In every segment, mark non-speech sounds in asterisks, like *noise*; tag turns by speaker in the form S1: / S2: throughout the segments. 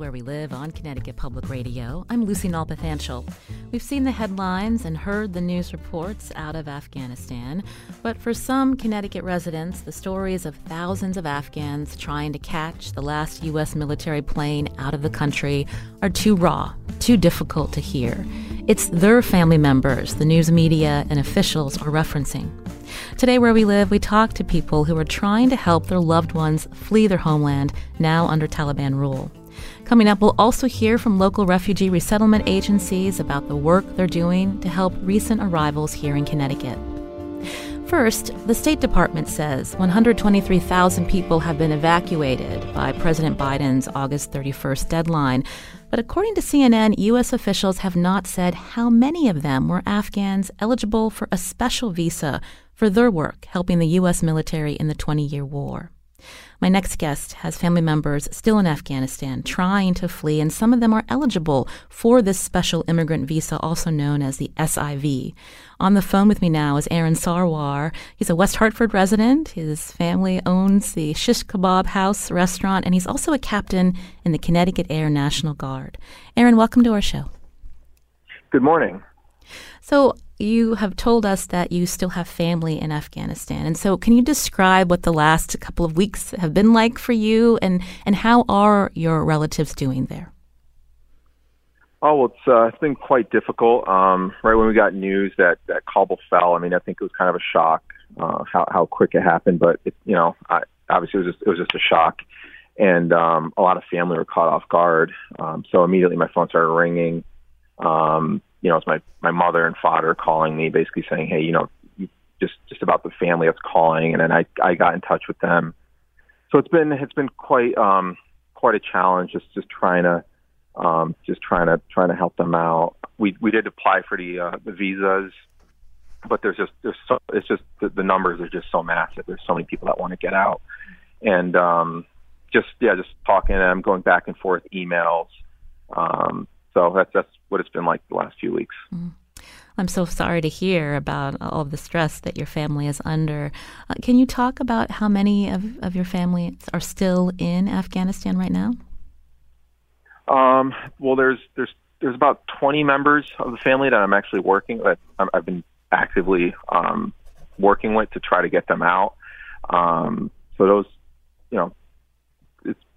S1: Where We Live on Connecticut Public Radio. I'm Lucy Nalpathanchil. We've seen the headlines and heard the news reports out of Afghanistan, but for some Connecticut residents, the stories of thousands of Afghans trying to catch the last U.S. military plane out of the country are too raw, too difficult to hear. It's their family members the news media and officials are referencing. Today, where we live, we talk to people who are trying to help their loved ones flee their homeland now under Taliban rule. Coming up, we'll also hear from local refugee resettlement agencies about the work they're doing to help recent arrivals here in Connecticut. First, the State Department says 123,000 people have been evacuated by President Biden's August 31st deadline. But according to CNN, U.S. officials have not said how many of them were Afghans eligible for a special visa for their work helping the U.S. military in the 20 year war. My next guest has family members still in Afghanistan trying to flee, and some of them are eligible for this special immigrant visa, also known as the SIV. On the phone with me now is Aaron Sarwar. He's a West Hartford resident. His family owns the Shish Kebab House restaurant, and he's also a captain in the Connecticut Air National Guard. Aaron, welcome to our show.
S2: Good morning.
S1: So, you have told us that you still have family in Afghanistan. And so, can you describe what the last couple of weeks have been like for you and, and how are your relatives doing there?
S2: Oh, well, it's, uh, it's been quite difficult. Um, right when we got news that, that Kabul fell, I mean, I think it was kind of a shock uh, how, how quick it happened. But, it, you know, I, obviously it was, just, it was just a shock. And um, a lot of family were caught off guard. Um, so immediately my phone started ringing. Um, you know, it's my my mother and father calling me, basically saying, "Hey, you know, just just about the family that's calling," and then I I got in touch with them. So it's been it's been quite um quite a challenge just just trying to um just trying to trying to help them out. We we did apply for the uh, the visas, but there's just there's so it's just the, the numbers are just so massive. There's so many people that want to get out, and um just yeah just talking them, going back and forth emails. Um, so that's that's what it's been like the last few weeks. Mm.
S1: I'm so sorry to hear about all the stress that your family is under. Uh, can you talk about how many of, of your family are still in Afghanistan right now?
S2: Um, well, there's there's there's about 20 members of the family that I'm actually working that I've been actively um, working with to try to get them out. Um, so those, you know,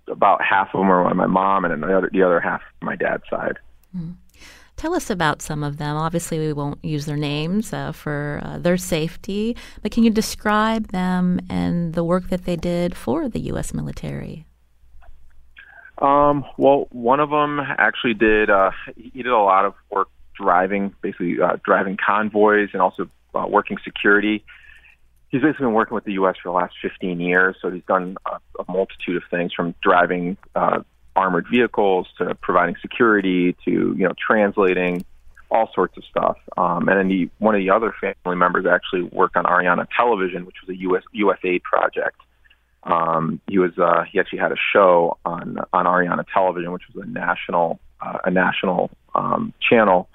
S2: about half of them are on my mom, and then the other the other half my dad's side. Mm.
S1: Tell us about some of them. Obviously, we won't use their names uh, for uh, their safety, but can you describe them and the work that they did for the U.S. military?
S2: Um, well, one of them actually did. Uh, he did a lot of work driving, basically uh, driving convoys, and also uh, working security. He's basically been working with the U.S. for the last 15 years, so he's done a, a multitude of things, from driving uh, armored vehicles to providing security to you know translating all sorts of stuff. Um, and then the, one of the other family members actually worked on Ariana Television, which was a US USAID project. Um, he was uh, he actually had a show on on Ariana Television, which was a national uh, a national um, channel.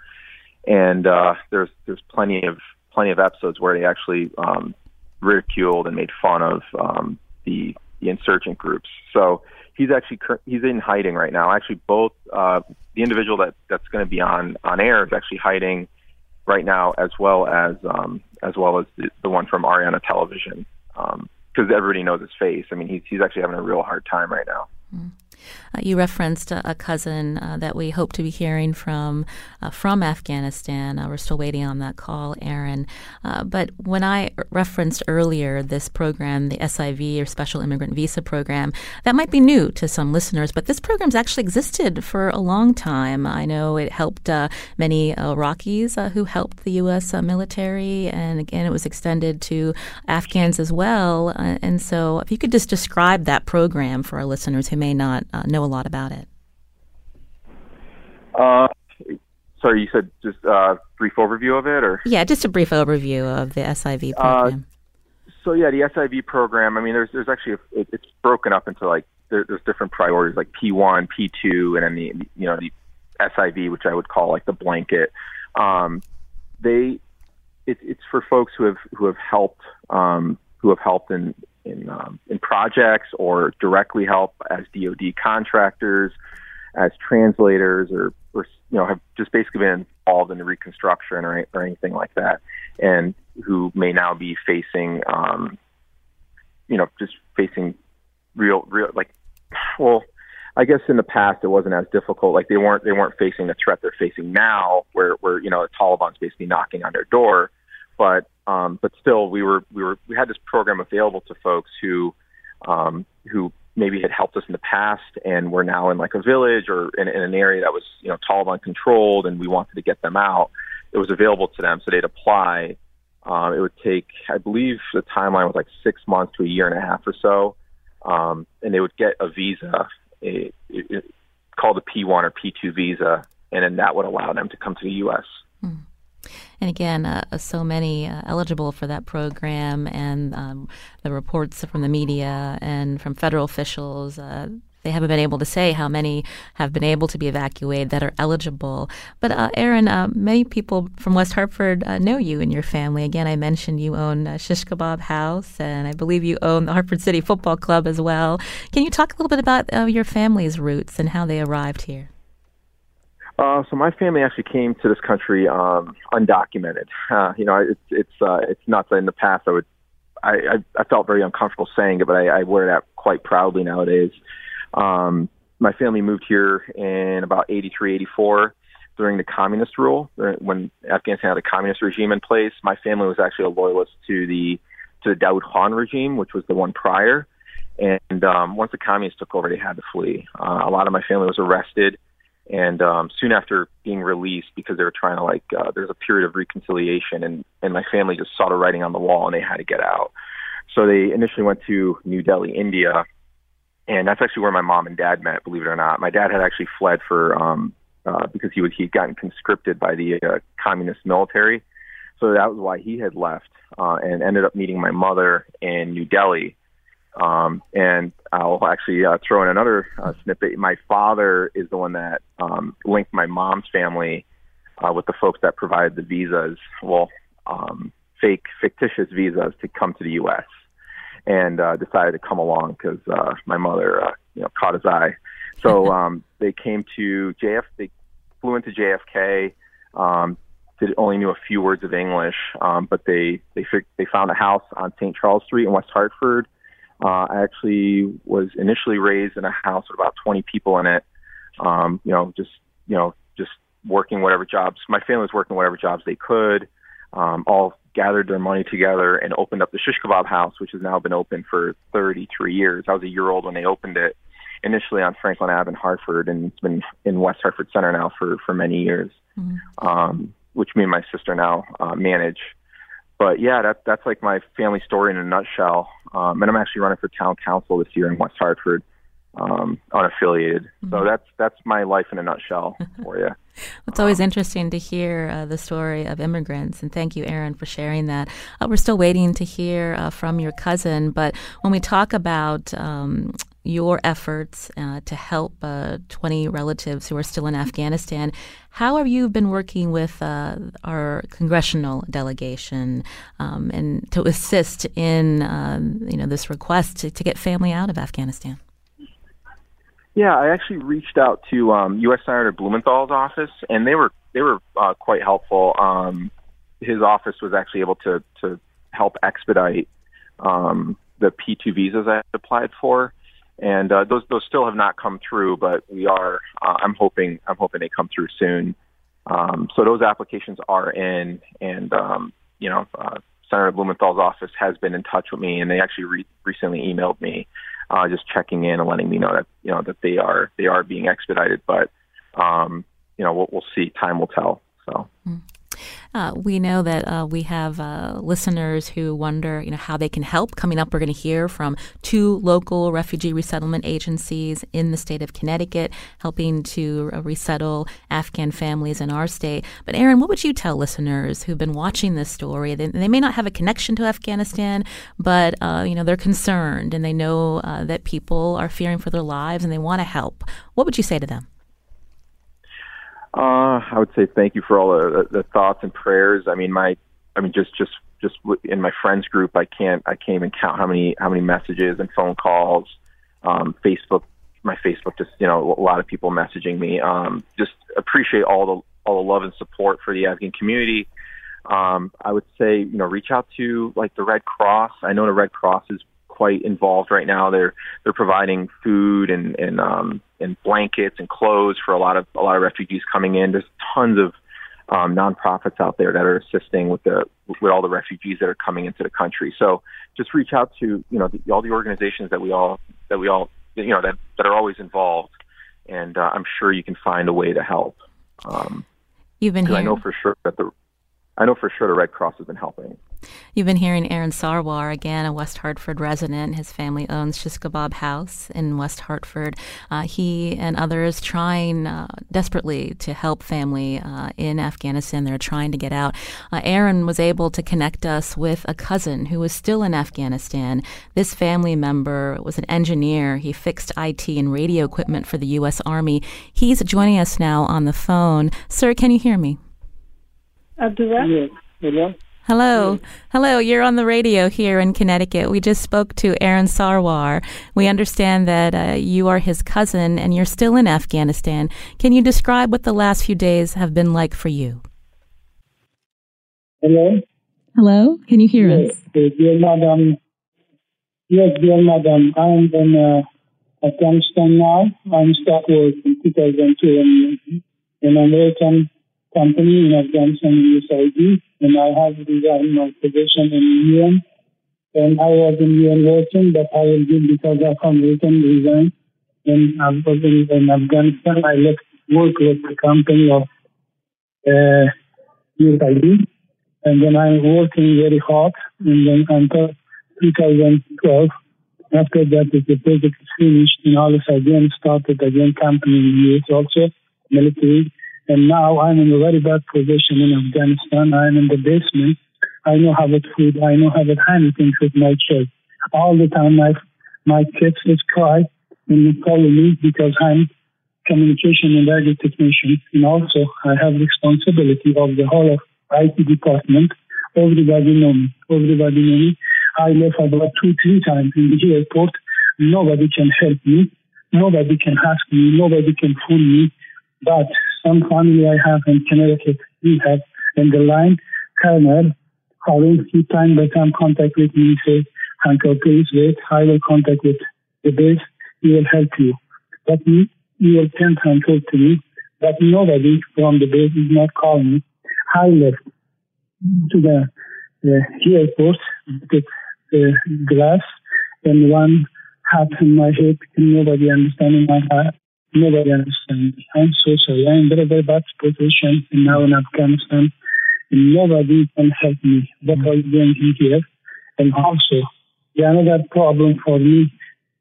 S2: And uh, there's there's plenty of plenty of episodes where they actually um, ridiculed and made fun of um, the the insurgent groups. So he's actually he's in hiding right now. Actually, both uh, the individual that that's going to be on on air is actually hiding right now, as well as um, as well as the, the one from Ariana Television, because um, everybody knows his face. I mean, he's he's actually having a real hard time right now.
S1: Mm. Uh, you referenced a, a cousin uh, that we hope to be hearing from uh, from Afghanistan. Uh, we're still waiting on that call, Aaron. Uh, but when I referenced earlier this program, the SIV or Special Immigrant Visa Program, that might be new to some listeners, but this program's actually existed for a long time. I know it helped uh, many Iraqis who helped the U.S. military, and again, it was extended to Afghans as well. and so, if you could just describe that program for our listeners who may not uh, know a lot about it?
S2: Uh, sorry, you said just a uh, brief overview of it, or
S1: yeah, just a brief overview of the SIV uh, program.
S2: Uh, so yeah, the SIV program. I mean, there's there's actually a, it, it's broken up into like there, there's different priorities like P1, P2, and then the you know the SIV, which I would call like the blanket. Um, they it, it's for folks who have who have helped um, who have helped in in um, in projects or directly help as DoD contractors, as translators, or, or you know have just basically been involved in the reconstruction or, or anything like that, and who may now be facing, um, you know, just facing real, real like, well, I guess in the past it wasn't as difficult. Like they weren't they weren't facing the threat they're facing now, where where you know the Taliban's basically knocking on their door. But um, but still, we were we were we had this program available to folks who um, who maybe had helped us in the past and were now in like a village or in, in an area that was you know Taliban controlled, and we wanted to get them out. It was available to them, so they'd apply. Um, it would take, I believe, the timeline was like six months to a year and a half or so, um, and they would get a visa, a, a, called a P1 or P2 visa, and then that would allow them to come to the U.S. Mm.
S1: And again, uh, so many uh, eligible for that program, and um, the reports from the media and from federal officials. Uh, they haven't been able to say how many have been able to be evacuated that are eligible. But uh, Aaron, uh, many people from West Hartford uh, know you and your family. Again, I mentioned you own Shish Kebab House, and I believe you own the Hartford City Football Club as well. Can you talk a little bit about your family's roots and how they arrived here?
S2: Uh, so my family actually came to this country um, undocumented. Uh, you know, it's it's uh, it's not that in the past I would I, I, I felt very uncomfortable saying it, but I, I wear that quite proudly nowadays. Um, my family moved here in about 83, 84 during the communist rule, when Afghanistan had a communist regime in place. My family was actually a loyalist to the to the Daoud Khan regime, which was the one prior. And um, once the communists took over, they had to flee. Uh, a lot of my family was arrested and um, soon after being released, because they were trying to like, uh, there's a period of reconciliation, and and my family just saw the writing on the wall, and they had to get out. So they initially went to New Delhi, India, and that's actually where my mom and dad met. Believe it or not, my dad had actually fled for um, uh, because he would he'd gotten conscripted by the uh, communist military, so that was why he had left, uh, and ended up meeting my mother in New Delhi um, and I'll actually uh, throw in another uh, snippet. My father is the one that um, linked my mom's family uh, with the folks that provided the visas, well, um, fake, fictitious visas to come to the U.S. and uh, decided to come along because uh, my mother, uh, you know, caught his eye. So *laughs* um, they came to JF. They flew into JFK. Um, did only knew a few words of English, um, but they they they found a house on St. Charles Street in West Hartford uh, I actually was initially raised in a house with about 20 people in it. Um, you know, just you know, just working whatever jobs. My family was working whatever jobs they could. Um, all gathered their money together and opened up the shish kebab house, which has now been open for 33 years. I was a year old when they opened it, initially on Franklin Ave in Hartford, and it's been in West Hartford Center now for for many years. Mm-hmm. Um, which me and my sister now uh, manage but yeah, that that's like my family story in a nutshell. Um, and I'm actually running for town council this year in West Hartford, um, unaffiliated. Mm-hmm. So that's that's my life in a nutshell for you. *laughs*
S1: it's always interesting to hear uh, the story of immigrants, and thank you, Aaron, for sharing that. Uh, we're still waiting to hear uh, from your cousin, but when we talk about um, your efforts uh, to help uh, 20 relatives who are still in Afghanistan. How have you been working with uh, our congressional delegation um, and to assist in um, you know this request to, to, get family out of Afghanistan?
S2: Yeah, I actually reached out to um, U.S. Senator Blumenthal's office, and they were they were uh, quite helpful. Um, his office was actually able to to help expedite um, the P2 visas I applied for and uh, those those still have not come through, but we are. Uh, I'm hoping I'm hoping they come through soon. Um, so those applications are in, and um, you know, uh, Senator Blumenthal's office has been in touch with me, and they actually re- recently emailed me, uh, just checking in and letting me know that you know that they are they are being expedited. But um, you know, we'll, we'll see. Time will tell. So.
S1: Mm. Uh, we know that uh, we have uh, listeners who wonder, you know, how they can help. Coming up, we're going to hear from two local refugee resettlement agencies in the state of Connecticut, helping to uh, resettle Afghan families in our state. But Aaron, what would you tell listeners who've been watching this story? They, they may not have a connection to Afghanistan, but uh, you know they're concerned and they know uh, that people are fearing for their lives and they want to help. What would you say to them?
S2: Uh, I would say thank you for all the, the thoughts and prayers. I mean, my, I mean, just just just in my friends group, I can't I can't even count how many how many messages and phone calls, um, Facebook, my Facebook, just you know, a lot of people messaging me. Um, just appreciate all the all the love and support for the Afghan community. Um, I would say, you know, reach out to like the Red Cross. I know the Red Cross is quite involved right now. They're they're providing food and and um, and blankets and clothes for a lot of a lot of refugees coming in. There's tons of um, nonprofits out there that are assisting with the with all the refugees that are coming into the country. So just reach out to you know the, all the organizations that we all that we all you know that that are always involved, and uh, I'm sure you can find a way to help. Um,
S1: You've been here. I
S2: know for sure that the I know for sure the Red Cross has been helping.
S1: You've been hearing Aaron Sarwar, again, a West Hartford resident. His family owns Shish Kebab House in West Hartford. Uh, he and others trying uh, desperately to help family uh, in Afghanistan. They're trying to get out. Uh, Aaron was able to connect us with a cousin who was still in Afghanistan. This family member was an engineer. He fixed IT and radio equipment for the U.S. Army. He's joining us now on the phone. Sir, can you hear me?
S3: Abdullah? Yes. Hello?
S1: Hello. Hello. You're on the radio here in Connecticut. We just spoke to Aaron Sarwar. We understand that uh, you are his cousin and you're still in Afghanistan. Can you describe what the last few days have been like for you?
S3: Hello.
S1: Hello. Can you hear us?
S3: yes, us? Dear madam. Yes, dear madam. I'm in uh, Afghanistan now. I'm stuck work in 2002 in, in American company in Afghanistan and USAID, and I have resigned my position in UN. And I was in UN working, but I will give because of American resign. And I was in, in Afghanistan. I left work with the company of uh, USAID, and then I'm working very hard. And then until 2012, after that, the project is finished, and all of a sudden started again company in the US also, military and now I'm in a very bad position in Afghanistan. I'm in the basement. I know how to food. I know how to handle things with my kids. All the time, my my kids is cry and you call me because I'm communication and radio technician, and also I have responsibility of the whole of IT department. Everybody know me. Everybody know me. I left about two, three times in the airport. Nobody can help me. Nobody can ask me. Nobody can fool me. But some family I have in Connecticut, we have in the line, Colonel, calling, he time by time contact with me, say, Uncle, please wait, I will contact with the base, he will help you. But he, he will ten times talk to me, but nobody from the base is not calling me. I left to the uh, airport, the uh, glass, and one hat in my head, and nobody understanding my heart. Nobody understands. I'm so sorry. I'm in very, very bad position and now in Afghanistan. And nobody can help me. What are you doing here? And also, the another problem for me,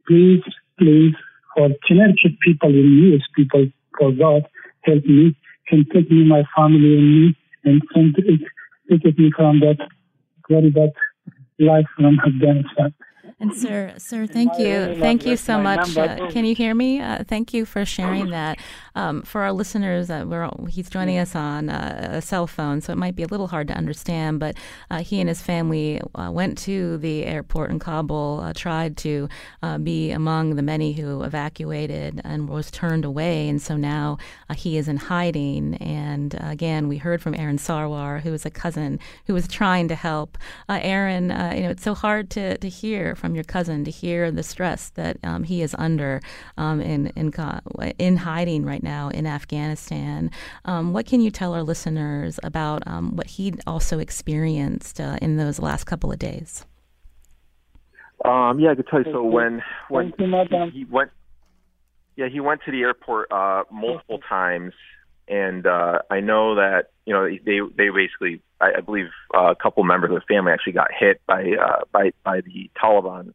S3: please, please, for Connecticut people and US people, for God, help me, can take me, my family and me, and send it, take me from that very bad life from Afghanistan.
S1: And sir, sir, thank you, thank you so much. Uh, can you hear me? Uh, thank you for sharing that. Um, for our listeners, uh, we're, he's joining us on uh, a cell phone, so it might be a little hard to understand. But uh, he and his family uh, went to the airport in Kabul, tried to be among the many who evacuated and was turned away, and so now he is in hiding. And again, we heard from Aaron Sarwar, who is a cousin who was trying to help. Aaron, you know, it's so hard to to hear from from your cousin to hear the stress that um, he is under um, in, in, in hiding right now in Afghanistan. Um, what can you tell our listeners about um, what he also experienced uh, in those last couple of days?
S2: Um, yeah, I could tell you. So when when he, he went, yeah, he went to the airport uh, multiple times, and uh, I know that you know they they basically I, I believe uh, a couple members of the family actually got hit by uh, by by the Taliban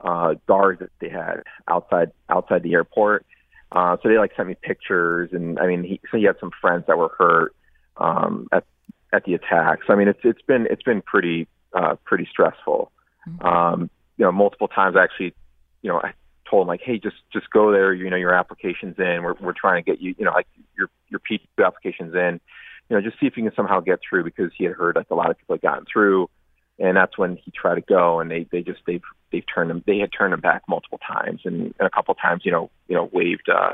S2: uh, guards that they had outside outside the airport. Uh, so they like sent me pictures, and I mean, he so he had some friends that were hurt um, at at the attack. So I mean, it's it's been it's been pretty uh, pretty stressful. Mm-hmm. Um, you know, multiple times actually, you know, I told him like, hey, just just go there. You know, your application's in. We're we're trying to get you, you know, like your your P two application's in. You know, just see if you can somehow get through because he had heard like a lot of people had gotten through, and that's when he tried to go, and they they just they've they've turned him they had turned him back multiple times, and, and a couple times, you know, you know, waved, uh,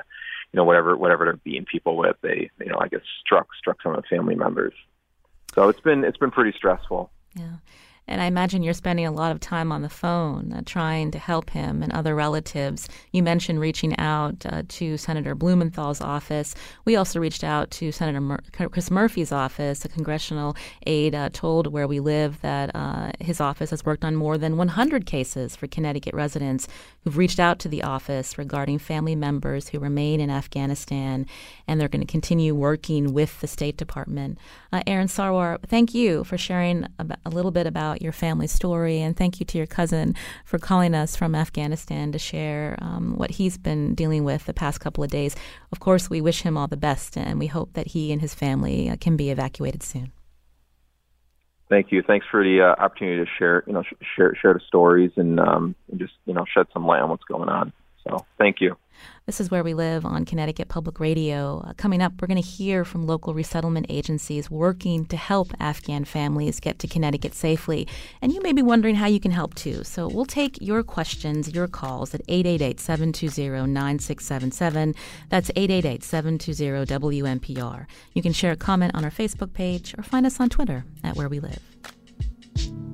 S2: you know, whatever whatever they're beating people with, they you know, I guess struck struck some of the family members. So it's been it's been pretty stressful.
S1: Yeah. And I imagine you're spending a lot of time on the phone uh, trying to help him and other relatives. You mentioned reaching out uh, to Senator Blumenthal's office. We also reached out to Senator Mur- Chris Murphy's office. A congressional aide uh, told Where We Live that uh, his office has worked on more than 100 cases for Connecticut residents who've reached out to the office regarding family members who remain in Afghanistan, and they're going to continue working with the State Department. Uh, Aaron Sarwar, thank you for sharing a, a little bit about about your family story. And thank you to your cousin for calling us from Afghanistan to share um, what he's been dealing with the past couple of days. Of course, we wish him all the best, and we hope that he and his family uh, can be evacuated soon.
S2: Thank you. Thanks for the uh, opportunity to share, you know, sh- share share the stories and, um, and just you know shed some light on what's going on. So, thank you.
S1: This is Where We Live on Connecticut Public Radio. Uh, coming up, we're going to hear from local resettlement agencies working to help Afghan families get to Connecticut safely. And you may be wondering how you can help too. So we'll take your questions, your calls at 888 720 9677. That's 888 720 WNPR. You can share a comment on our Facebook page or find us on Twitter at Where We Live.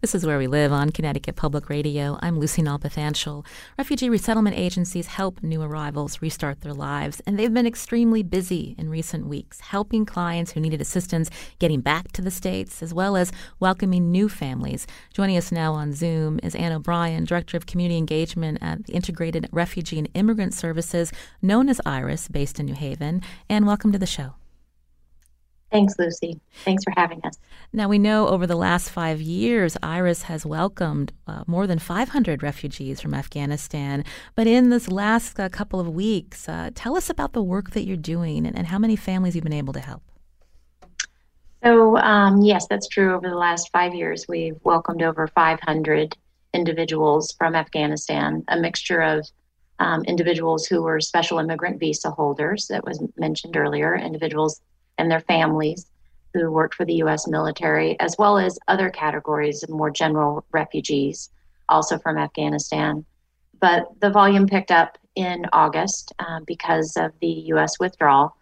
S1: This is Where We Live on Connecticut Public Radio. I'm Lucy Nalpathanchil. Refugee resettlement agencies help new arrivals restart their lives, and they've been extremely busy in recent weeks, helping clients who needed assistance getting back to the States, as well as welcoming new families. Joining us now on Zoom is Ann O'Brien, Director of Community Engagement at the Integrated Refugee and Immigrant Services, known as IRIS, based in New Haven. And welcome to the show.
S4: Thanks, Lucy. Thanks for having us.
S1: Now, we know over the last five years, IRIS has welcomed uh, more than 500 refugees from Afghanistan. But in this last uh, couple of weeks, uh, tell us about the work that you're doing and, and, how many families you've been able to help.
S4: So, um, yes, that's true. Over the last five years, we've welcomed over 500 individuals from Afghanistan, a mixture of um, individuals who were special immigrant visa holders, that was mentioned earlier, individuals and their families who worked for the U.S. military, as well as other categories of more general refugees, also from Afghanistan. But the volume picked up in August uh, because of the U.S. withdrawal,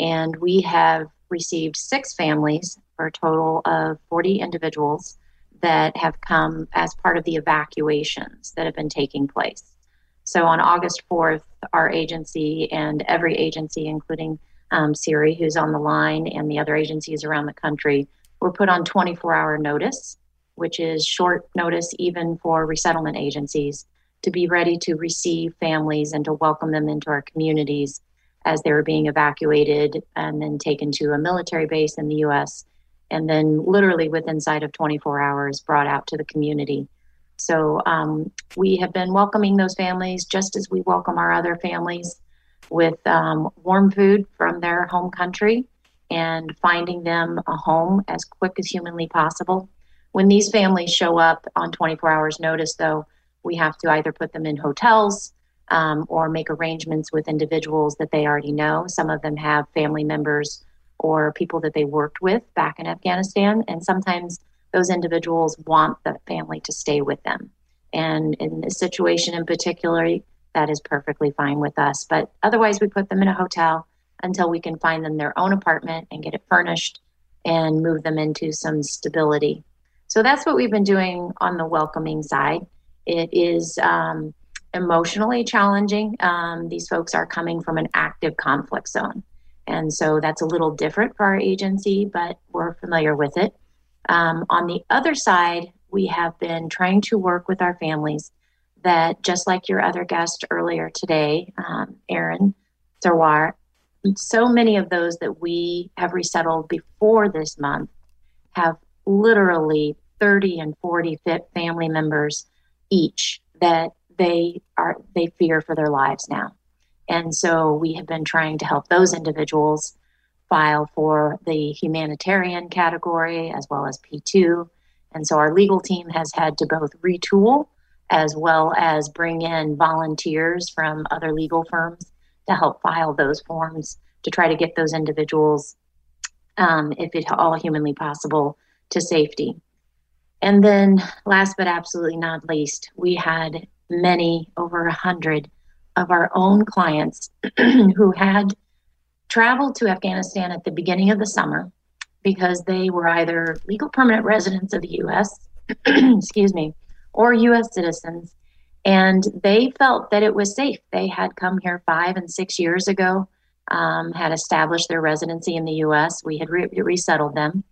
S4: and we have received six families for a total of 40 individuals that have come as part of the evacuations that have been taking place. So on August 4th, our agency and every agency, including um, CIRI, who's on the line, and the other agencies around the country, were put on 24 hour notice, which is short notice even for resettlement agencies, to be ready to receive families and to welcome them into our communities as they were being evacuated and then taken to a military base in the US and then literally within sight of 24 hours brought out to the community. So um, we have been welcoming those families just as we welcome our other families with um, warm food from their home country and finding them a home as quick as humanly possible. When these families show up on 24 hours notice, though, we have to either put them in hotels um, or make arrangements with individuals that they already know. Some of them have family members or people that they worked with back in Afghanistan. And sometimes those individuals want the family to stay with them. And in this situation in particular, that is perfectly fine with us. But otherwise, we put them in a hotel until we can find them their own apartment and get it furnished and move them into some stability. So that's what we've been doing on the welcoming side. It is um, emotionally challenging. Um, these folks are coming from an active conflict zone. And so that's a little different for our agency, but we're familiar with it. Um, on the other side, we have been trying to work with our families that, just like your other guest earlier today, um, Aaron Sarwar, so many of those that we have resettled before this month have literally 30 and 40 fit family members each that they are they fear for their lives now and so we have been trying to help those individuals file for the humanitarian category as well as P2. And so our legal team has had to both retool as well as bring in volunteers from other legal firms to help file those forms to try to get those individuals, um, if at all humanly possible, to safety. And then, last but absolutely not least, we had many, over a hundred of our own clients *clears throat* who had traveled to Afghanistan at the beginning of the summer because they were either legal permanent residents of the US, *clears throat* excuse me, or US citizens. And they felt that it was safe. They had come here five and six years ago, um, had established their residency in the US. We had re- resettled them.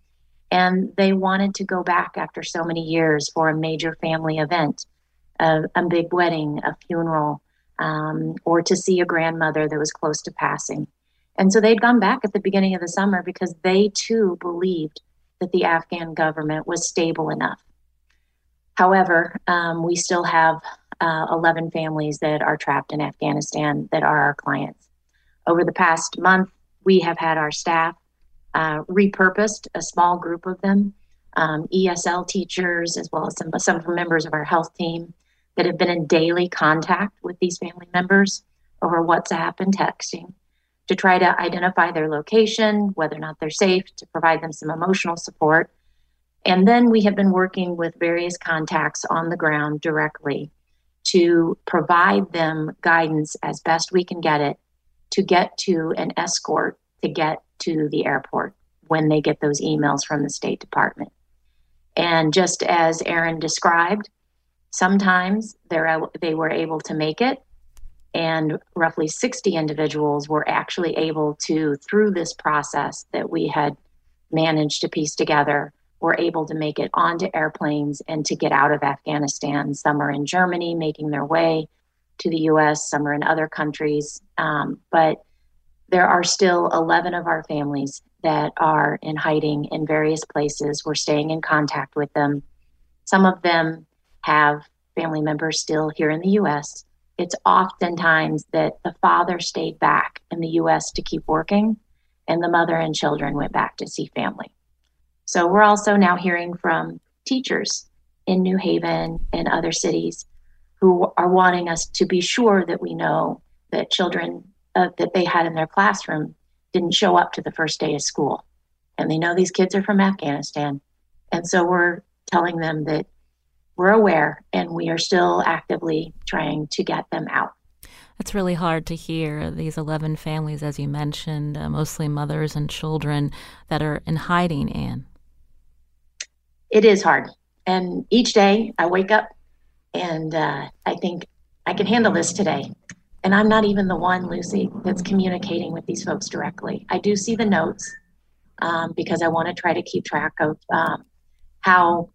S4: And they wanted to go back after so many years for a major family event, a, a big wedding, a funeral, um, or to see a grandmother that was close to passing. And so they'd gone back at the beginning of the summer because they too believed that the Afghan government was stable enough. However, um, we still have uh, 11 families that are trapped in Afghanistan that are our clients. Over the past month, we have had our staff uh, repurposed, a small group of them, um, ESL teachers, as well as some, some members of our health team, that have been in daily contact with these family members over WhatsApp and texting to try to identify their location, whether or not they're safe, to provide them some emotional support. And then we have been working with various contacts on the ground directly to provide them guidance as best we can get it to get to an escort to get to the airport when they get those emails from the State Department. And just as Aaron described, Sometimes they were able to make it, and roughly 60 individuals were actually able to, through this process that we had managed to piece together, were able to make it onto airplanes and to get out of Afghanistan. Some are in Germany making their way to the US, some are in other countries. Um, but there are still 11 of our families that are in hiding in various places. We're staying in contact with them. Some of them have family members still here in the US, it's oftentimes that the father stayed back in the US to keep working and the mother and children went back to see family. So we're also now hearing from teachers in New Haven and other cities who are wanting us to be sure that we know that children uh, that they had in their classroom didn't show up to the first day of school. And they know these kids are from Afghanistan. And so we're telling them that we're aware and we are still actively trying to get them out.
S1: That's really hard to hear. These 11 families, as you mentioned, uh, mostly mothers and children that are in hiding, Anne.
S4: It is hard. And each day I wake up and uh, I think I can handle this today. And I'm not even the one, Lucy, that's communicating with these folks directly. I do see the notes um, because I want to try to keep track of um, how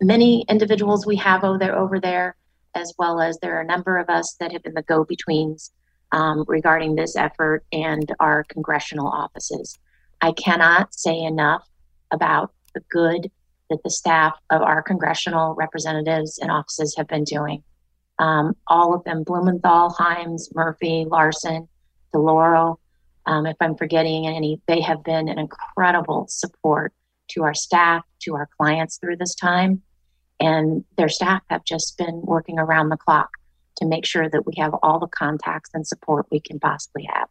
S4: many individuals we have over there, over there, as well as there are a number of us that have been the go-betweens um, regarding this effort and our congressional offices. I cannot say enough about the good that the staff of our congressional representatives and offices have been doing. Um, all of them Blumenthal, Himes, Murphy, Larson, DeLauro. Um, if I'm forgetting any, they have been an incredible support to our staff, to our clients through this time. And their staff have just been working around the clock to make sure that we have all the contacts and support we can possibly have.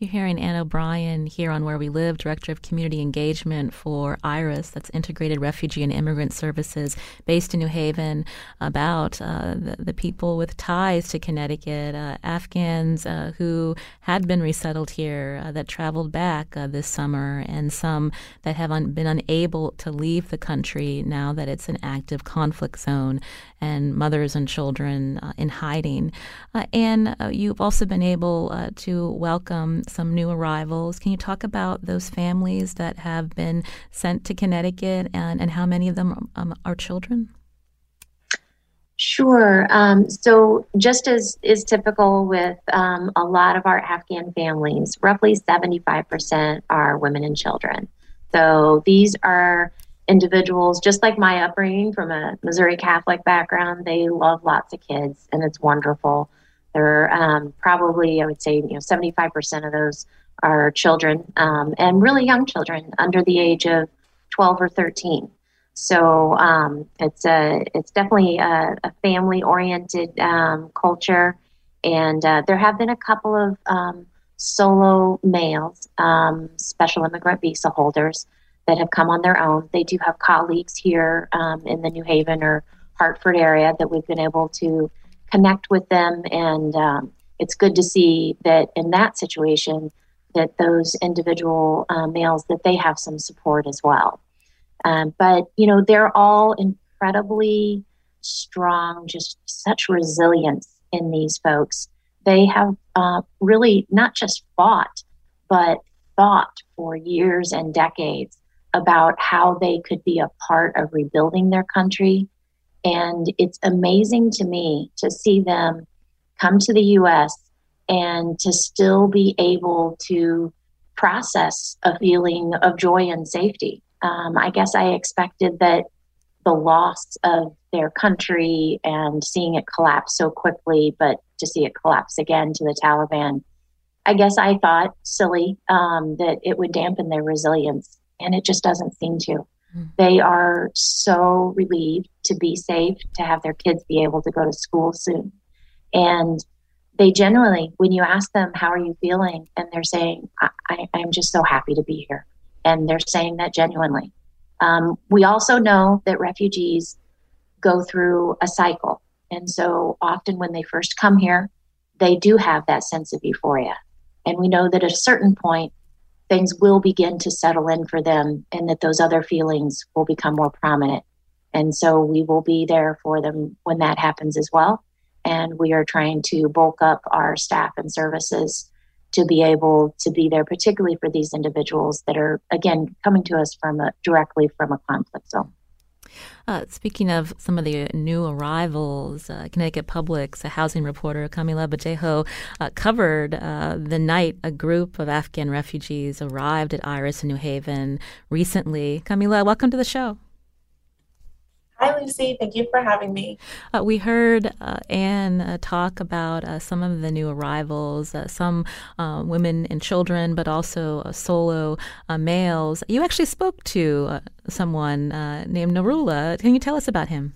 S1: You're hearing Anne O'Brien here on Where We Live, Director of Community Engagement for IRIS, that's Integrated Refugee and Immigrant Services, based in New Haven, about uh, the, the, people with ties to Connecticut, uh, Afghans uh, who had been resettled here uh, that traveled back uh, this summer, and some that have un- been unable to leave the country now that it's an active conflict zone, and mothers and children uh, in hiding. and you've also been able to welcome some new arrivals. Can you talk about those families that have been sent to Connecticut and, and how many of them um, are children?
S4: Sure. Um, so, just as is typical with um, a lot of our Afghan families, roughly 75% are women and children. So, these are individuals, just like my upbringing from a Missouri Catholic background, they love lots of kids, and it's wonderful. There are um, probably, I would say, you know, 75% of those are children um, and really young children under the age of 12 or 13. So um, it's a it's definitely a, a family oriented um, culture, and uh, there have been a couple of um, solo males, um, special immigrant visa holders that have come on their own. They do have colleagues here in the New Haven or Hartford area that we've been able to connect with them. And um, it's good to see that in that situation, that those individual uh, males that they have some support as well. Um, but you know, they're all incredibly strong, just such resilience in these folks. They have uh, really not just fought, but thought for years and decades about how they could be a part of rebuilding their country and it's amazing to me to see them come to the US and to still be able to process a feeling of joy and safety. Um, I guess I expected that the loss of their country and seeing it collapse so quickly, but to see it collapse again to the Taliban, I guess I thought silly um, that it would dampen their resilience, and it just doesn't seem to. They are so relieved to be safe, to have their kids be able to go to school soon. And they generally, when you ask them, How are you feeling? and they're saying, I, am just so happy to be here. And they're saying that genuinely. Um, we also know that refugees go through a cycle. And so often when they first come here, they do have that sense of euphoria. And we know that at a certain point, things will begin to settle in for them and that those other feelings will become more prominent. And so we will be there for them when that happens as well. And we are trying to bulk up our staff and services to be able to be there, particularly for these individuals that are, again, coming to us from a, directly from a conflict zone.
S1: Uh, speaking of some of the new arrivals, uh, Connecticut Public's housing reporter Camila Vallejo uh, covered uh, the night a group of Afghan refugees arrived at Iris in New Haven recently. Camila, welcome to the show.
S5: Hi, Lucy. Thank you for having me.
S1: Uh, we heard uh, Anne uh, talk about uh, some of the new arrivals, uh, some uh, women and children, but also solo males. You actually spoke to someone named Narula. Can you tell us about him?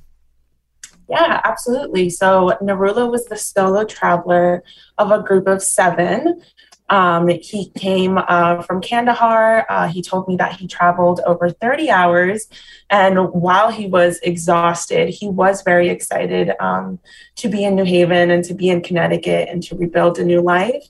S5: Yeah, absolutely. So, Narula was the solo traveler of a group of seven Um, he came uh, from Kandahar. Uh, he told me that he traveled over 30 hours. And while he was exhausted, he was very excited um, to be in New Haven and to be in Connecticut and to rebuild a new life.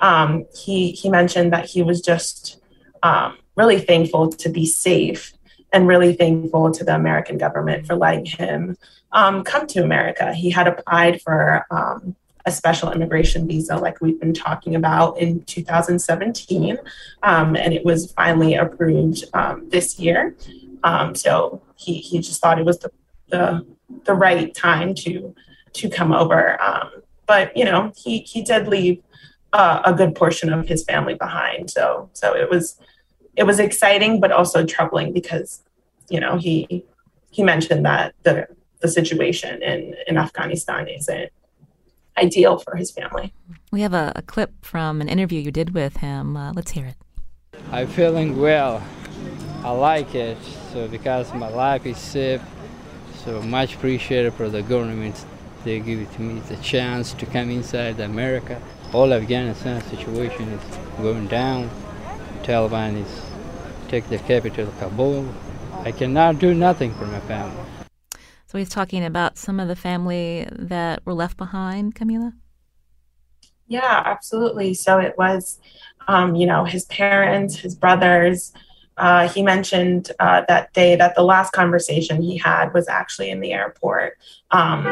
S5: Um, he, he mentioned that he was just um, really thankful to be safe and really thankful to the American government for letting him um, come to America. He had applied for um, a special immigration visa, like we've been talking about in 2017, um, and it was finally approved um, this year. Um, so he, he just thought it was the, the, the right time to to come over. Um, but you know, he he did leave uh, a good portion of his family behind. So so it was it was exciting, but also troubling because you know he he mentioned that the the situation in in Afghanistan isn't ideal for his family.
S1: We have a, a clip from an interview you did with him. Uh, let's hear it.
S6: I'm feeling well. I like it. So because my life is safe, so much appreciated for the government. They give it to me the chance to come inside America. All Afghanistan situation is going down. Taliban is take the capital Kabul. I cannot do nothing for my family.
S1: So he's talking about some of the family that were left behind, Camila?
S5: Yeah, absolutely. So it was, um, you know, his parents, his brothers. Uh, he mentioned uh, that day that the last conversation he had was actually in the airport. Um,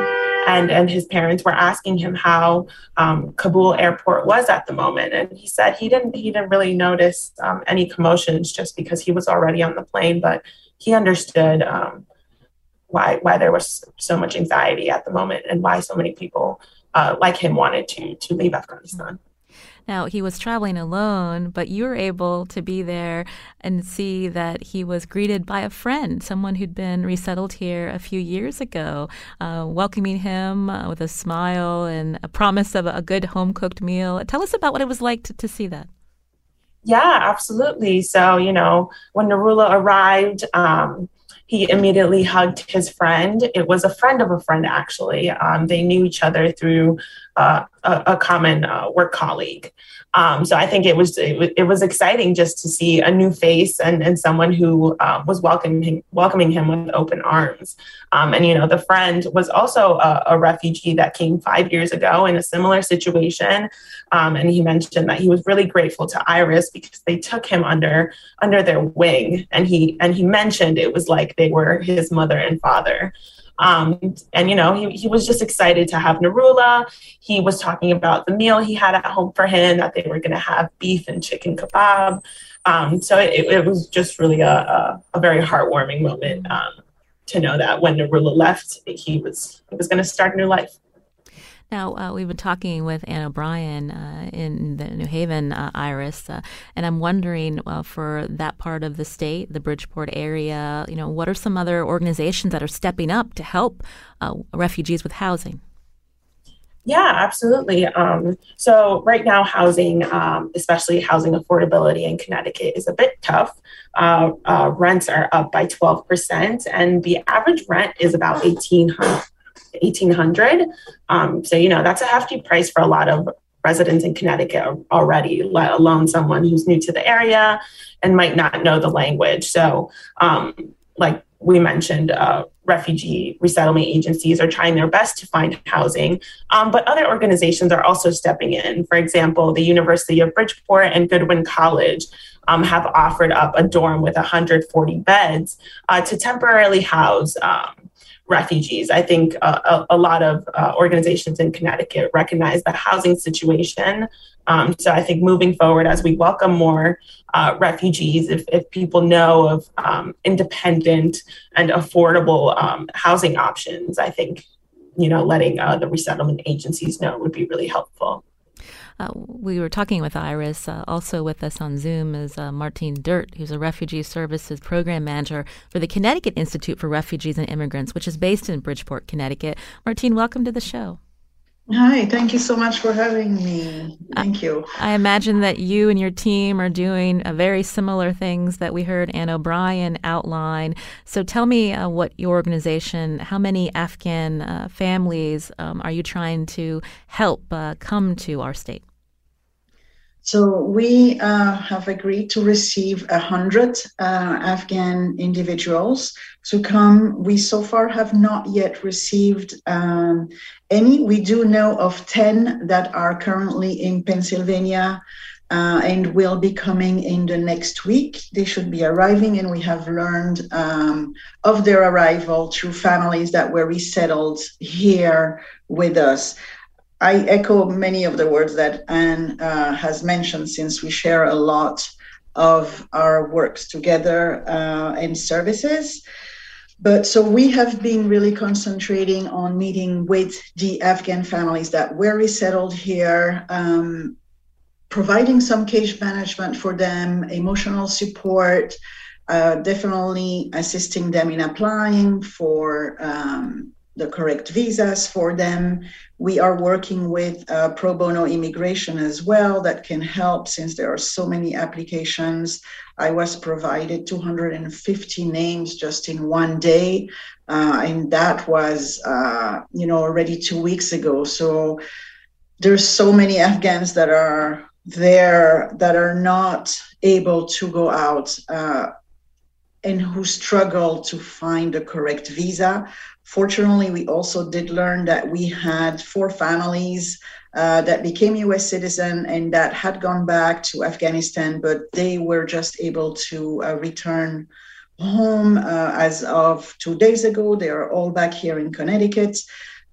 S5: and, and his parents were asking him how um, Kabul airport was at the moment. And he said he didn't, he didn't really notice um, any commotions just because he was already on the plane, but he understood um, why why there was so much anxiety at the moment and why so many people uh, like him wanted to to leave Afghanistan.
S1: Now, he was traveling alone, but you were able to be there and see that he was greeted by a friend, someone who'd been resettled here a few years ago, uh, welcoming him uh, with a smile and a promise of a good home cooked meal. Tell us about what it was like to, to see that.
S5: Yeah, absolutely. So, you know, when Narula arrived, um, he immediately hugged his friend. It was a friend of a friend, actually. Um, they knew each other through uh, a, a, common uh, work colleague. Um, so I think it was it, it, was exciting just to see a new face and, and someone who uh, was welcoming welcoming him with open arms. Um, and you know, the friend was also a, a, refugee that came five years ago in a similar situation. Um, and he mentioned that he was really grateful to Iris because they took him under under their wing. And he and he mentioned it was like they were his mother and father. Um, and you know, he, he was just excited to have Narula. He was talking about the meal he had at home for him, that they were going to have beef and chicken kebab. Um, so it, it, was just really a, a, a very heartwarming moment um, to know that when Narula left, he was he was going to start a new life.
S1: Now, uh, we've been talking with Ann O'Brien uh, in the New Haven uh, Iris, uh, and I'm wondering uh, for that part of the state, the Bridgeport area, you know, what are some other organizations that are stepping up to help uh, refugees with housing?
S5: Yeah, absolutely. Um, so right now, housing, um, especially housing affordability in Connecticut, is a bit tough. Uh, uh, rents are up by 12%, and the average rent is about 1800 1800 um, so you know that's a hefty price for a lot of residents in connecticut already let alone someone who's new to the area and might not know the language so um, like we mentioned uh, refugee resettlement agencies are trying their best to find housing, um, but other organizations are also stepping in. For example, the University of Bridgeport and Goodwin College um, have offered up a dorm with 140 beds uh, to temporarily house um, refugees. I think uh, a, a, lot of uh, organizations in Connecticut recognize the housing situation. Um, so I think moving forward, as we welcome more uh, refugees, if, if people know of um, independent and affordable um, housing options, I think you know letting uh, the resettlement agencies know would be really helpful.
S1: Uh, we were talking with Iris. Uh, also with us on Zoom is uh, Martine Dherte, who's a Refugee Services Program Manager for the Connecticut Institute for Refugees and Immigrants, which is based in Bridgeport, Connecticut. Martine, welcome to the show.
S7: Hi, thank you so much for having me. Thank you.
S1: I imagine that you and your team are doing uh, very similar things that we heard Ann O'Brien outline. So tell me uh, what your organization, how many Afghan uh, families um, are you trying to help uh, come to our state?
S7: So we uh, have agreed to receive a hundred uh, Afghan individuals to come. We so far have not yet received um, any. We do know of ten that are currently in Pennsylvania. Uh, and will be coming in the next week. They should be arriving, and we have learned um, of their arrival through families that were resettled here with us. I echo many of the words that Anne uh, has mentioned since we share a lot of our works together uh, and services. But so we have been really concentrating on meeting with the Afghan families that were resettled here, um, providing some case management for them, emotional support, uh, definitely assisting them in applying for um, the correct visas for them. We are working with uh, pro bono immigration as well that can help since there are so many applications. I was provided 250 names just in one day, uh, and that was, uh, you know, already two weeks ago. So there's so many Afghans that are there that are not able to go out uh, and who struggle to find the correct visa. Fortunately, we also did learn that we had four families uh, that became US citizen and that had gone back to Afghanistan, but they were just able to uh, return home uh, as of two days ago. They are all back here in Connecticut.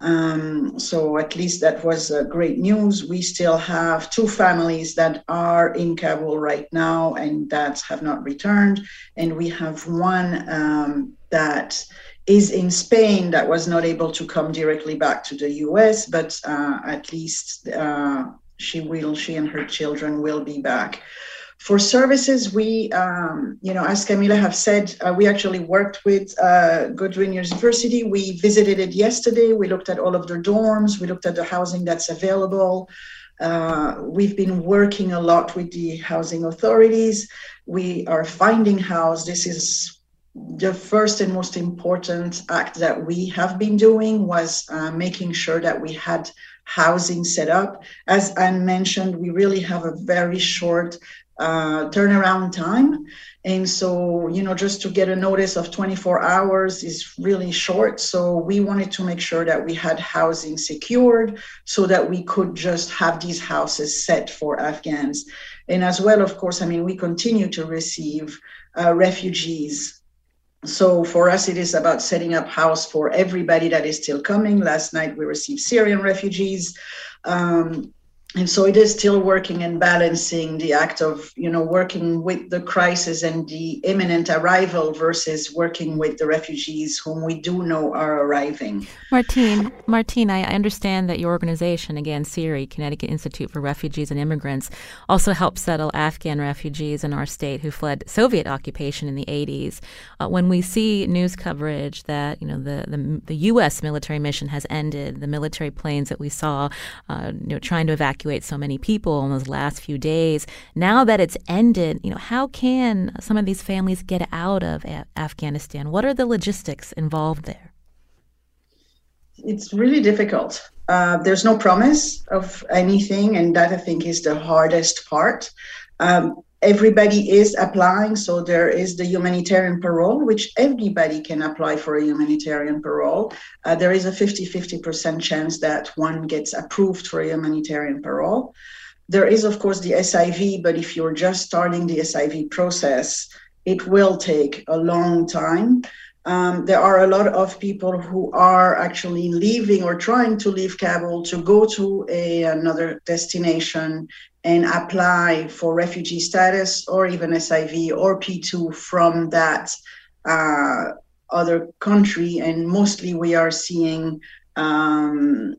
S7: Um, so at least that was uh, great news. We still have two families that are in Kabul right now and that have not returned, and we have one um, that is in Spain that was not able to come directly back to the US, but uh, at least uh, she will, she and her children will be back. For services, we, um, you know, as Camila have said, uh, we actually worked with uh, Goodwin University. We visited it yesterday. We looked at all of their dorms. We looked at the housing that's available. Uh, we've been working a lot with the housing authorities. We are finding house. This is the first and most important act that we have been doing was uh, making sure that we had housing set up. As I mentioned, we really have a very short uh, turnaround time. And so, you know, just to get a notice of 24 hours is really short. So, we wanted to make sure that we had housing secured so that we could just have these houses set for Afghans. And as well, of course, I mean, we continue to receive uh, refugees so for us it is about setting up house for everybody that is still coming. Last night we received syrian refugees. Um, and so it is still working and balancing the act of you know working with the crisis and the imminent arrival versus working with the refugees whom we do know are arriving.
S1: Martine martine i understand that your organization again CIRI connecticut institute for refugees and immigrants also helped settle afghan refugees in our state who fled soviet occupation in the 80s uh, when we see news coverage that you know the, the, the u.s military mission has ended the military planes that we saw uh, you know trying to evacuate evacuate so many people in those last few days. Now that it's ended, you know, how can some of these families get out of Afghanistan? What are the logistics involved there?
S7: It's really difficult. Uh, there's no promise of anything, and that I think is the hardest part. Um, everybody is applying. So there is the humanitarian parole, which everybody can apply for a humanitarian parole. Uh, there is a 50 50% chance that one gets approved for a humanitarian parole. There is, of course, the SIV, but if you're just starting the SIV process, it will take a long time. Um, there are a lot of people who are actually leaving or trying to leave Kabul to go to a, another destination and apply for refugee status or even SIV or P2 from that uh, other country. And mostly we are seeing um,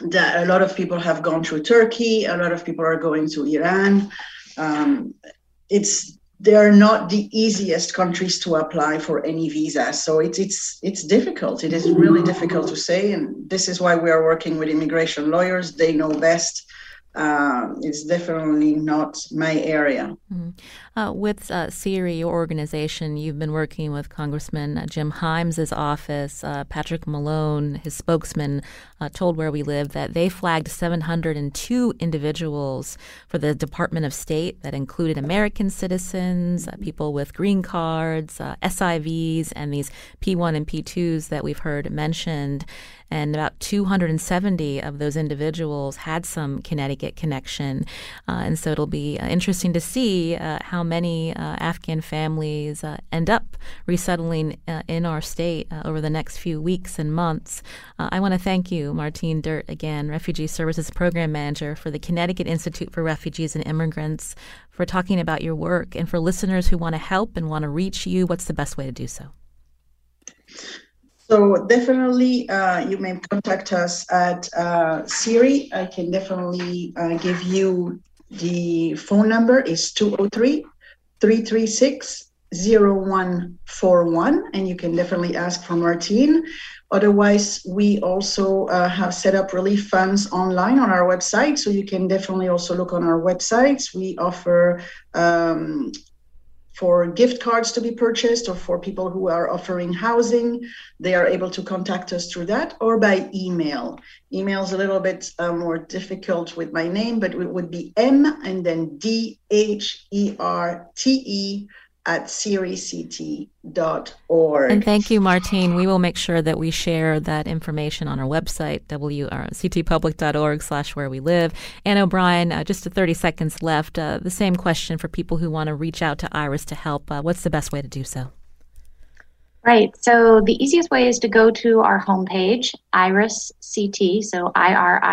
S7: that a lot of people have gone through Turkey, a lot of people are going to Iran. Um, it's they are not the easiest countries to apply for any visa. So it's it's it's difficult. It is really difficult to say. And this is why we are working with immigration lawyers. They know best um, it's definitely not my area.
S1: Mm-hmm. Uh, with uh, CIRI, your organization, you've been working with Congressman uh, Jim Himes' office. Uh, Patrick Malone, his spokesman, uh, told Where We Live that they flagged 702 individuals for the Department of State that included American citizens, uh, people with green cards, SIVs, and these P1 and P2s that we've heard mentioned and about 270 of those individuals had some Connecticut connection. Uh, and so it'll be interesting to see uh, how many uh, Afghan families uh, end up resettling uh, in our state over the next few weeks and months. I want to thank you, Martine Dherte, again, Refugee Services Program Manager for the Connecticut Institute for Refugees and Immigrants, for talking about your work. And for listeners who want to help and want to reach you, what's the best way to do so?
S7: So definitely, uh, you may contact us at uh, CIRI. I can definitely uh, give you the phone number is 203 336 0141 and you can definitely ask for Martine. Otherwise, we also uh, have set up relief funds online on our website, so you can definitely also look on our websites. We offer um, for gift cards to be purchased or for people who are offering housing, they are able to contact us through that or by email. Email is a little bit uh, more difficult with my name, but it would be M and then D H E R T E at cirict.org.
S1: And thank you, Martine. We will make sure that we share that information on our website, wrctpublic.org slash where we live. Ann O'Brien, uh, just 30 seconds left. Uh, the same question for people who want to reach out to Iris to help. Uh, what's the best way to do so?
S4: Right. So the easiest way is to go to our homepage, IRISCT, so I-R-I-S-C-T.org,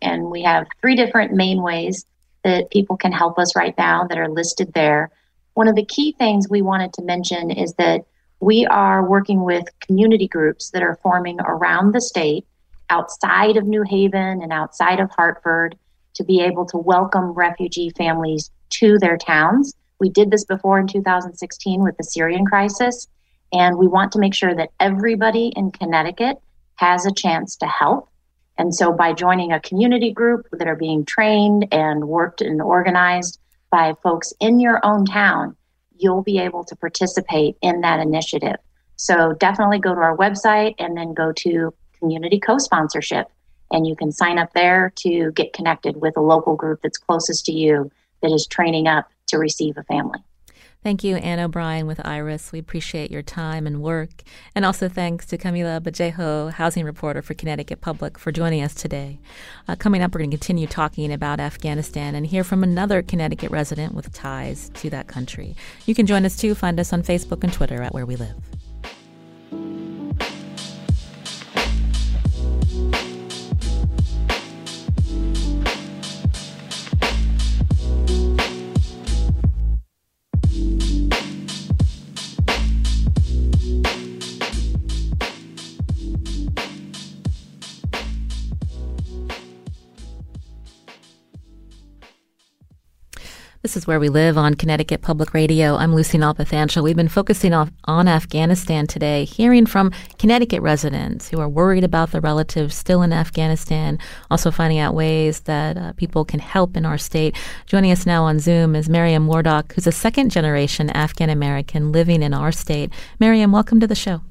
S4: and we have three different main ways that people can help us right now that are listed there. One of the key things we wanted to mention is that we are working with community groups that are forming around the state outside of New Haven and outside of Hartford to be able to welcome refugee families to their towns. We did this before in 2016 with the Syrian crisis, and we want to make sure that everybody in Connecticut has a chance to help and so by joining a community group that are being trained and worked and organized by folks in your own town, you'll be able to participate in that initiative. So definitely go to our website and then go to community co sponsorship. And you can sign up there to get connected with a local group that's closest to you that is training up to receive a family.
S1: Thank you, Ann O'Brien with Iris. We appreciate your time and work. And also thanks to Camila Vallejo, housing reporter for Connecticut Public, for joining us today. Uh, coming up, we're going to continue talking about Afghanistan and hear from another Connecticut resident with ties to that country. You can join us too. Find us on Facebook and Twitter at Where We Live. This is where we live on Connecticut Public Radio. I'm Lucy Nalpathanchil. We've been focusing on, on Afghanistan today, hearing from Connecticut residents who are worried about their relatives still in Afghanistan, also finding out ways that uh, people can help in our state. Joining us now on Zoom is Miriam Wardak, who's a second generation Afghan American living in our state. Miriam, welcome to the show.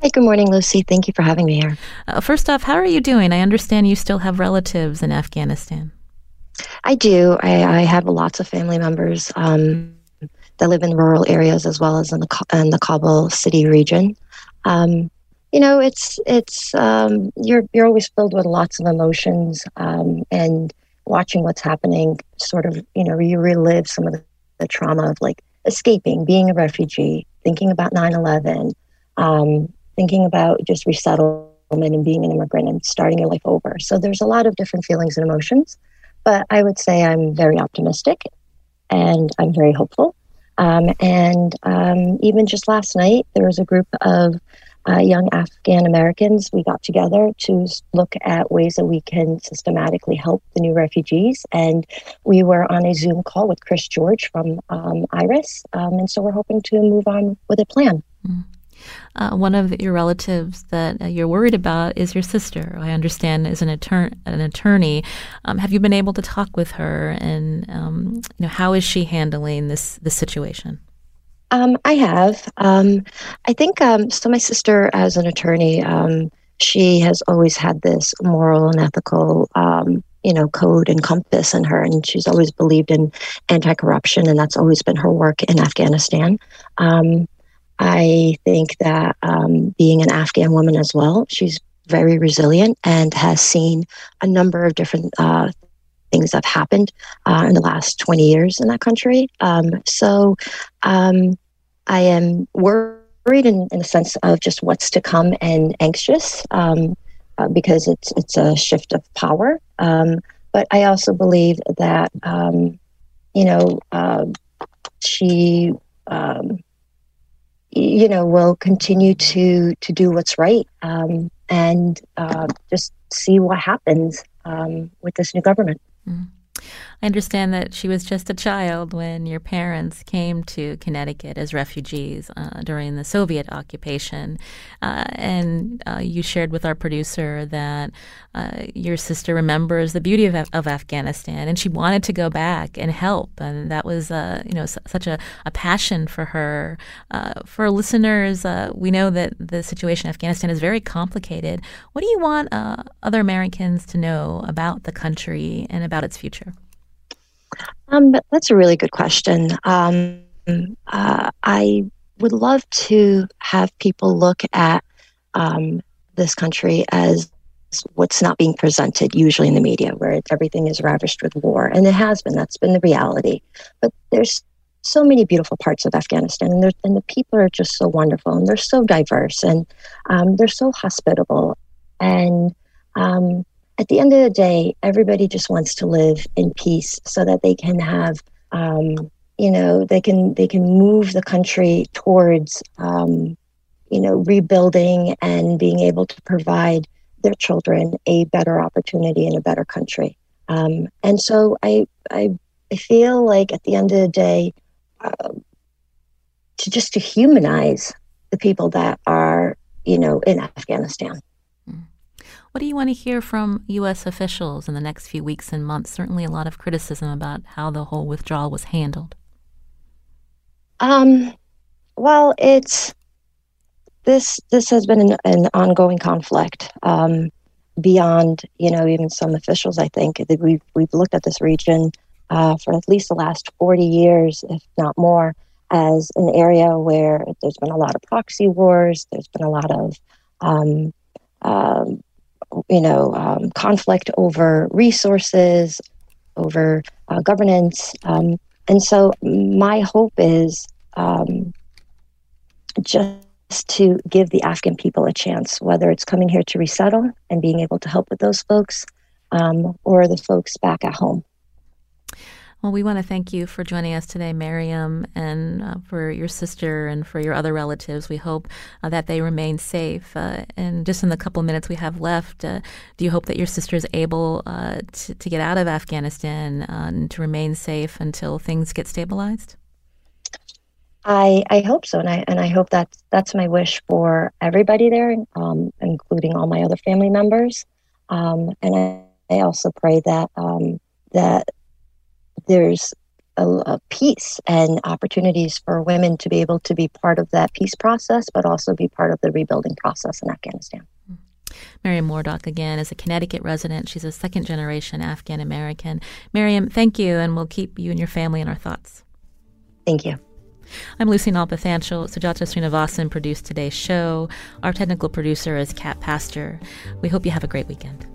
S8: Hi, good morning, Lucy. Thank you for having me here.
S1: Uh, first off, how are you doing? I understand you still have relatives in Afghanistan.
S8: I do. I, I have lots of family members um, that live in rural areas as well as in the in the Kabul city region. Um, you know, it's it's um, you're you're always filled with lots of emotions um, and watching what's happening. Sort of, you know, you relive some of the, the trauma of like escaping, being a refugee, thinking about 9/11, um, thinking about just resettlement and being an immigrant and starting your life over. So there's a lot of different feelings and emotions. But I would say I'm very optimistic and I'm very hopeful. Um, and um, even just last night, there was a group of uh, young Afghan Americans. We got together to look at ways that we can systematically help the new refugees. And we were on a Zoom call with Chris George from um, IRIS. Um, and so we're hoping to move on with a plan.
S1: Mm. Uh, one of your relatives that uh, you're worried about is your sister. I understand is an, attor- an attorney. Um, have you been able to talk with her, and um, you know how is she handling this this situation?
S8: Um, I have. Um, I think um, so. My sister, as an attorney, um, she has always had this moral and ethical, you know, code and compass in her, and she's always believed in anti-corruption, and that's always been her work in Afghanistan. Um, I think that being an Afghan woman as well, she's very resilient and has seen a number of different uh, things that have happened uh, in the last 20 years in that country. Um, so um, I am worried in, in the sense of just what's to come and anxious um, uh, because it's, it's a shift of power. Um, but I also believe that, um, you know, uh, she, um, you know, will continue to, to do what's right um, and uh, just see what happens um, with this new government. Mm.
S1: I understand that she was just a child when your parents came to Connecticut as refugees uh, during the Soviet occupation. Uh, and uh, you shared with our producer that uh, your sister remembers the beauty of, of, Afghanistan and she wanted to go back and help. And that was, uh, you know, such a, a, passion for her. Uh, for listeners, we know that the situation in Afghanistan is very complicated. What do you want other Americans to know about the country and about its future?
S8: Um, that's a really good question. Um, uh, I would love to have people look at um, this country as what's not being presented usually in the media, where everything is ravished with war, and it has been. That's been the reality. But there's so many beautiful parts of Afghanistan, and, and the people are just so wonderful, and they're so diverse, and um, they're so hospitable, and um, at the end of the day, everybody just wants to live in peace so that they can have, um, you know, they can they can move the country towards, um, you know, rebuilding and being able to provide their children a better opportunity in a better country. Um, and so I, I I feel like at the end of the day, uh, to just to humanize the people that are, you know, in Afghanistan.
S1: What do you want to hear from U.S. officials in the next few weeks and months? Certainly, a lot of criticism about how the whole withdrawal was handled.
S8: Um, well, it's this. This has been an, an ongoing conflict um, beyond, you know, even some officials. I think that we've we've looked at this region uh, for at least the last forty years, if not more, as an area where there's been a lot of proxy wars. There's been a lot of um, um, you know, um, conflict over resources, over uh, governance. Um, and so my hope is um, just to give the Afghan people a chance, whether it's coming here to resettle and being able to help with those folks um, or the folks back at home.
S1: Well, we want to thank you for joining us today, Miriam, and uh, for your sister and for your other relatives. We hope uh, that they remain safe. Uh, and just in the couple minutes we have left, uh, do you hope that your sister is able uh, to, to, get out of Afghanistan uh, and to remain safe until things get stabilized?
S8: I, I hope so, and I and I hope that that's my wish for everybody there, um, including all my other family members. Um, and I, I also pray that um, that there's a, a, peace and opportunities for women to be able to be part of that peace process, but also be part of the rebuilding process in Afghanistan.
S1: Miriam Wardak again is a Connecticut resident. She's a second generation Afghan American. Miriam, thank you, and we'll keep you and your family in our thoughts.
S8: Thank you.
S1: I'm Lucy Nalpathanchil. Sujata Srinivasan produced today's show. Our technical producer is Kat Pastor. We hope you have a great weekend.